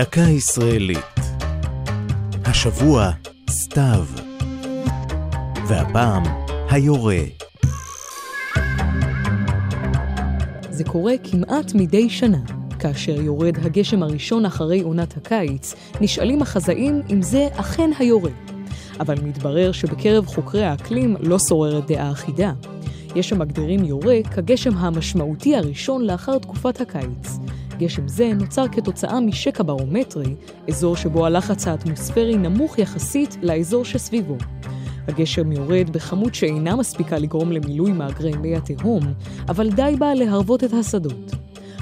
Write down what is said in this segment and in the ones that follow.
דקה ישראלית. השבוע, סתיו. והפעם, היורה. זה קורה כמעט מדי שנה. כאשר יורד הגשם הראשון אחרי עונת הקיץ, נשאלים החזאים אם זה אכן היורה. אבל מתברר שבקרב חוקרי האקלים לא שוררת דעה אחידה. יש המגדירים יורה כגשם המשמעותי הראשון לאחר תקופת הקיץ. גשם זה נוצר כתוצאה משקע ברומטרי, אזור שבו הלחץ האטמוספרי נמוך יחסית לאזור שסביבו. הגשם יורד בכמות שאינה מספיקה לגרום למילוי מאגרי מי התהום, אבל די בה להרוות את השדות.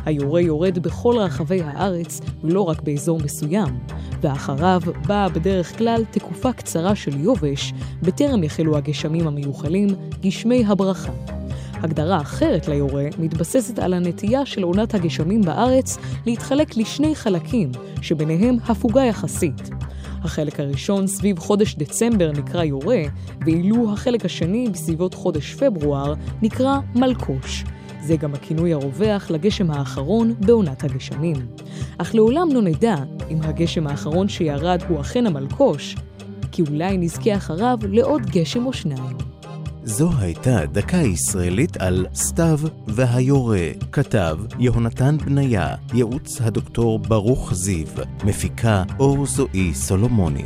היורה יורד בכל רחבי הארץ, ולא רק באזור מסוים, ואחריו באה בדרך כלל תקופה קצרה של יובש, בטרם יחלו הגשמים המיוחלים, גשמי הברכה. הגדרה אחרת ליורה מתבססת על הנטייה של עונת הגשמים בארץ להתחלק לשני חלקים, שביניהם הפוגה יחסית. החלק הראשון סביב חודש דצמבר נקרא יורה, ואילו החלק השני בסביבות חודש פברואר נקרא מלקוש. זה גם הכינוי הרווח לגשם האחרון בעונת הגשמים. אך לעולם לא נדע אם הגשם האחרון שירד הוא אכן המלקוש, כי אולי נזכה אחריו לעוד גשם או שניים. זו הייתה דקה ישראלית על סתיו והיורה. כתב יהונתן בניה, ייעוץ הדוקטור ברוך זיו, מפיקה אור זועי סולומוני.